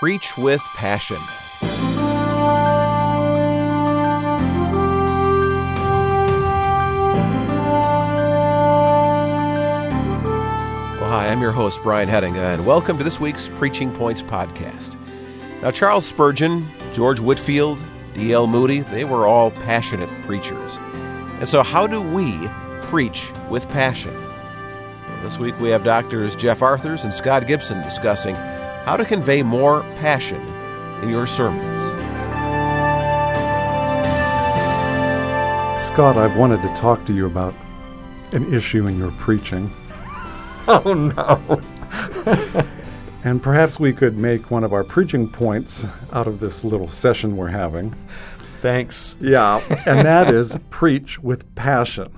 Preach with Passion. Well, hi, I'm your host, Brian Hettinga, and welcome to this week's Preaching Points podcast. Now, Charles Spurgeon, George Whitefield, D.L. Moody, they were all passionate preachers. And so, how do we preach with passion? Well, this week we have doctors Jeff Arthurs and Scott Gibson discussing how to convey more passion in your sermons. Scott, I've wanted to talk to you about an issue in your preaching. Oh no. and perhaps we could make one of our preaching points out of this little session we're having. Thanks. Yeah, and that is preach with passion.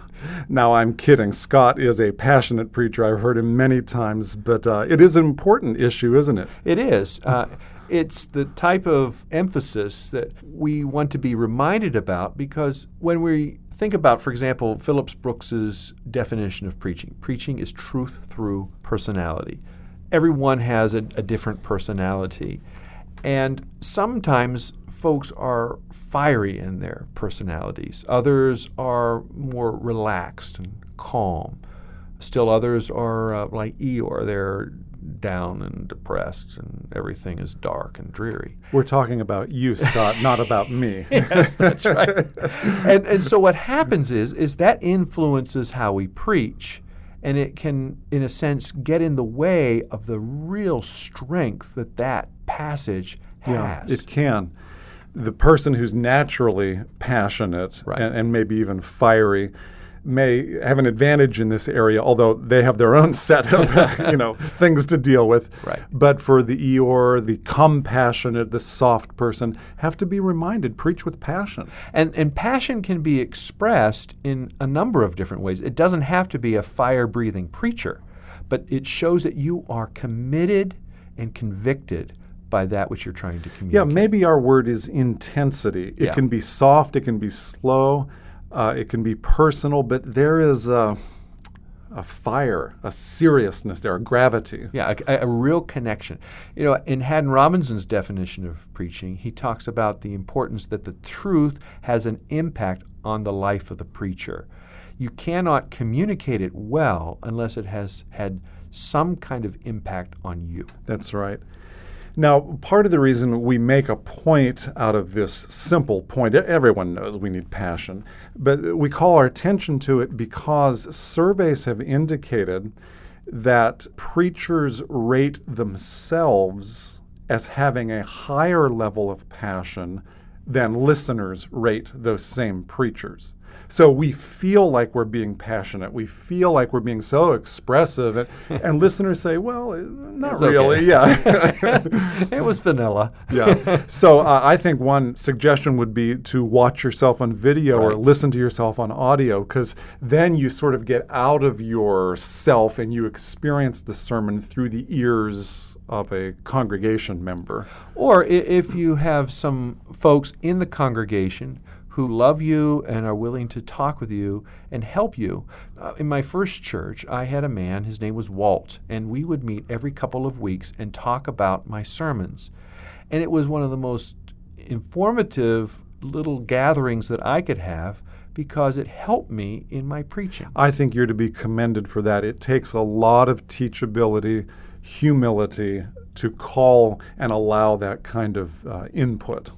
Now, I'm kidding. Scott is a passionate preacher. I've heard him many times, but uh, it is an important issue, isn't it? It is. Uh, it's the type of emphasis that we want to be reminded about because when we think about, for example, Phillips Brooks's definition of preaching, preaching is truth through personality. Everyone has a, a different personality. And sometimes folks are fiery in their personalities. Others are more relaxed and calm. Still others are uh, like Eeyore. They're down and depressed and everything is dark and dreary. We're talking about you, Scott, not about me. yes, that's right. and and so what happens is is that influences how we preach and it can in a sense get in the way of the real strength that that passage yeah, has. it can. The person who's naturally passionate Right. and, and maybe even fiery may have an advantage in this area, although they have their own set of you know things to deal with. Right. But for the Eeyore, the compassionate, the soft person, have to be reminded: preach with passion. And, and passion can be expressed in a number of different ways. It doesn't have to be a fire breathing preacher, but it shows that you are committed and convicted by that which you're trying to communicate. Yeah, maybe our word is intensity. It Yeah. can be soft, it can be slow, uh, it can be personal, but there is a, a fire, a seriousness there, a gravity. Yeah, a, a real connection. You know, in Haddon Robinson's definition of preaching, he talks about the importance that the truth has an impact on the life of the preacher. You cannot communicate it well unless it has had some kind of impact on you. That's right. Now, part of the reason we make a point out of this simple point, everyone knows we need passion, but we call our attention to it because surveys have indicated that preachers rate themselves as having a higher level of passion than listeners rate those same preachers. So we feel like we're being passionate. We feel like we're being so expressive, and, and listeners say, "Well, eh, not It's okay." really." Yeah, it was vanilla. yeah. So uh, I think one suggestion would be to watch yourself on video or listen to yourself on audio, because then you sort of get out of yourself and you experience the sermon through the ears of a congregation member. Or if you have some folks in the congregation who love you and are willing to talk with you and help you. Uh, in my first church, I had a man, his name was Walt, and we would meet every couple of weeks and talk about my sermons. And it was one of the most informative little gatherings that I could have because it helped me in my preaching. I think you're to be commended for that. It takes a lot of teachability, humility to call and allow that kind of uh, input.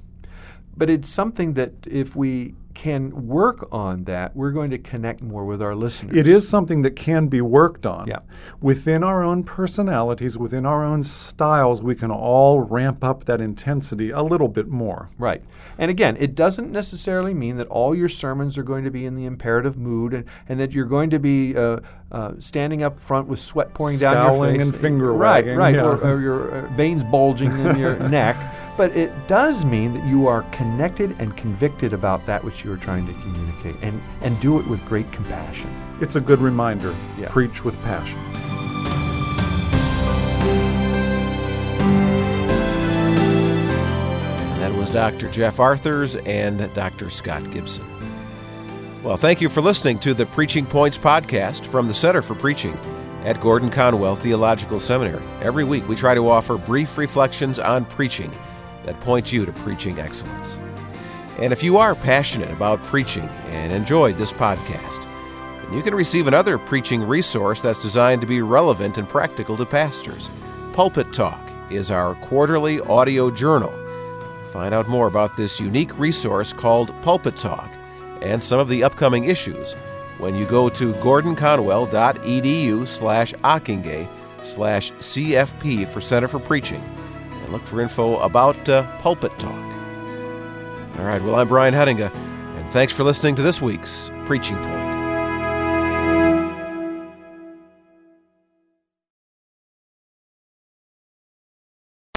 But it's something that if we can work on that, we're going to connect more with our listeners. It is something that can be worked on. Yeah. Within our own personalities, within our own styles, we can all ramp up that intensity a little bit more. Right. And again, it doesn't necessarily mean that all your sermons are going to be in the imperative mood and, and that you're going to be uh, uh, standing up front with sweat pouring down your Scowling face. and finger right, wagging, Right, yeah. or, or your uh, veins bulging in your neck. But it does mean that you are connected and convicted about that which you are trying to communicate and, and do it with great compassion. It's a good reminder. Yeah. Preach with passion. And that was Dr. Jeff Arthurs and Dr. Scott Gibson. Well, thank you for listening to the Preaching Points podcast from the Center for Preaching at Gordon Conwell Theological Seminary. Every week we try to offer brief reflections on preaching that point you to preaching excellence. And if you are passionate about preaching and enjoyed this podcast, you can receive another preaching resource that's designed to be relevant and practical to pastors. Pulpit Talk is our quarterly audio journal. Find out more about this unique resource called Pulpit Talk and some of the upcoming issues when you go to gordonconwell.edu slash Ockenga slash CFP for Center for Preaching look for info about uh, Pulpit Talk. All right, well, I'm Brian Hettinga, and thanks for listening to this week's Preaching Point.